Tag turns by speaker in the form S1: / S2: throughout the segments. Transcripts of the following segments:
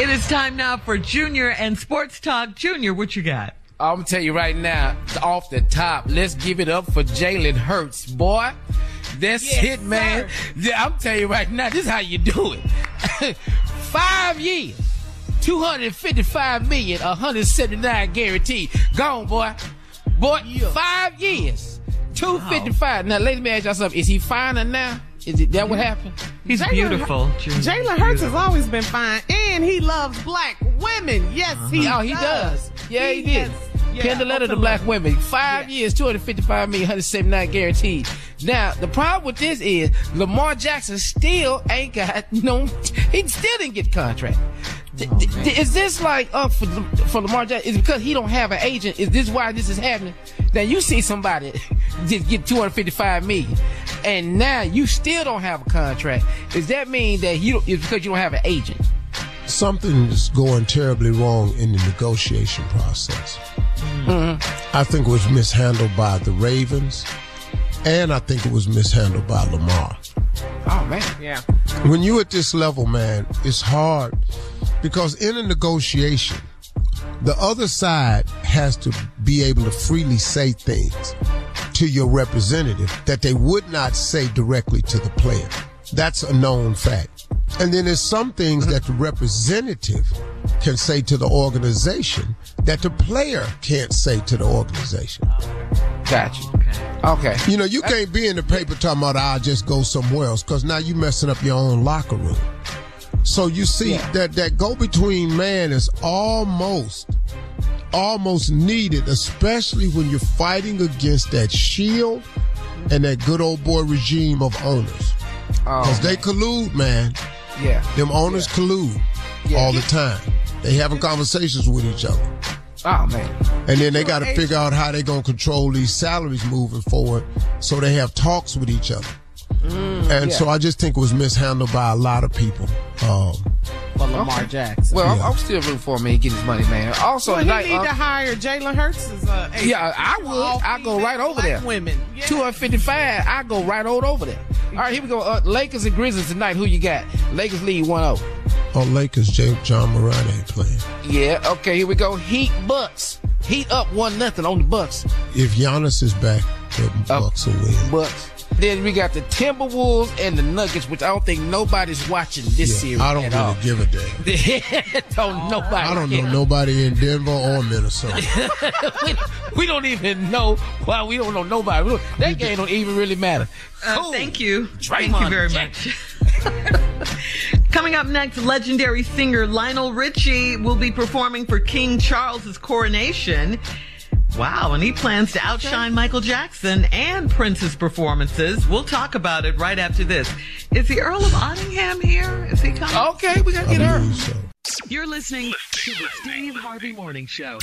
S1: It is time now for Junior and Sports Talk. Junior, what you got?
S2: I'm gonna tell you right now, off the top, let's give it up for Jalen Hurts, boy. That's
S1: Yes,
S2: it, man.
S1: sir.
S2: I'm telling you right now, this is how you do it. Five years, 255 million, 179 guaranteed. Gone, boy. Boy, five years, 255. Now, let me ask y'all something. Is he finer now? Is it that what happened?
S1: He's
S3: Jalen
S1: beautiful.
S3: Jalen Hurts has always been fine, and he loves black women. Yes, he uh-huh.
S2: oh, he does. Yeah, he, did.
S3: has- yeah,
S2: the letter to
S3: open
S2: black
S3: letter.
S2: women. Five years, 255 million, 179 guaranteed. Now, the problem with this is Lamar Jackson still ain't got no, he still didn't get the contract. Th- oh, th- is this like up for, for Lamar Jackson? Is it because he don't have an agent? Is this why this is happening? Now you see somebody just get 255 million and now you still don't have a contract. Does that mean that you don't, it's because you don't have an agent?
S4: something's going terribly wrong in the negotiation process. Mm-hmm. I think it was mishandled by the Ravens, and I think it was mishandled by Lamar.
S2: Oh man.
S3: Yeah.
S4: When you at this level, man, it's hard because in a negotiation, the other side has to be able to freely say things to your representative that they would not say directly to the player. That's a known fact. And then there's some things that the representative can say to the organization that the player can't say to the organization.
S2: Gotcha. Okay.
S4: You know, you can't be in the paper talking about I'll just go somewhere else because now you're messing up your own locker room. So you see that that go between man is almost almost needed, especially when you're fighting against that shield and that good old boy regime of owners. Because they collude, man.
S2: Yeah.
S4: Them owners collude all the time. They having conversations with each other.
S2: Oh man.
S4: And then they got to figure out how they're going to control these salaries moving forward. So they have talks with each other. and so I just think it was mishandled by a lot of people. Um,
S3: For Lamar Jackson.
S2: Well, I'm, I'm still rooting for him to get his money, man. Also,
S3: Well, he
S2: tonight,
S3: need
S2: uh,
S3: to hire Jalen Hurts as a agent.
S2: Yeah, I would.
S3: All
S2: I go right over there.
S3: Women. Yeah.
S2: 255, I go right on over there. All right, here we go. Uh, Lakers and Grizzlies tonight. Who you got? Lakers lead 1-0.
S4: on Lakers, J- Ja Morant ain't playing.
S2: Yeah, okay, here we go. Heat Bucks. Heat up one nothing on the Bucks.
S4: If Giannis is back, the Bucks will win.
S2: Bucks. Then we got the Timberwolves and the Nuggets, which I don't think nobody's watching this
S4: Yeah,
S2: series
S4: I don't
S2: at
S4: really
S2: all.
S4: give a damn.
S2: don't nobody.
S4: I don't know
S2: care.
S4: nobody in Denver or Minnesota.
S2: we, we don't even know why we don't know nobody. We don't- That game don't even really matter.
S1: Uh,
S2: Cool.
S1: Thank you. Thank you very
S2: Jackson.
S1: much. Coming up next, legendary singer Lionel Richie will be performing for King Charles's coronation. Wow, and he plans to outshine Michael Jackson and Prince's performances. We'll talk about it right after this. Is the Earl of Ottingham here? Is he coming?
S2: Okay, we gotta get her.
S4: So.
S5: You're listening to the Steve Harvey Morning Show.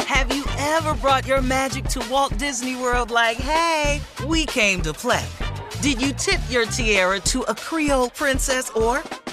S6: Have you ever brought your magic to Walt Disney World like, hey, we came to play? Did you tip your tiara to a Creole princess or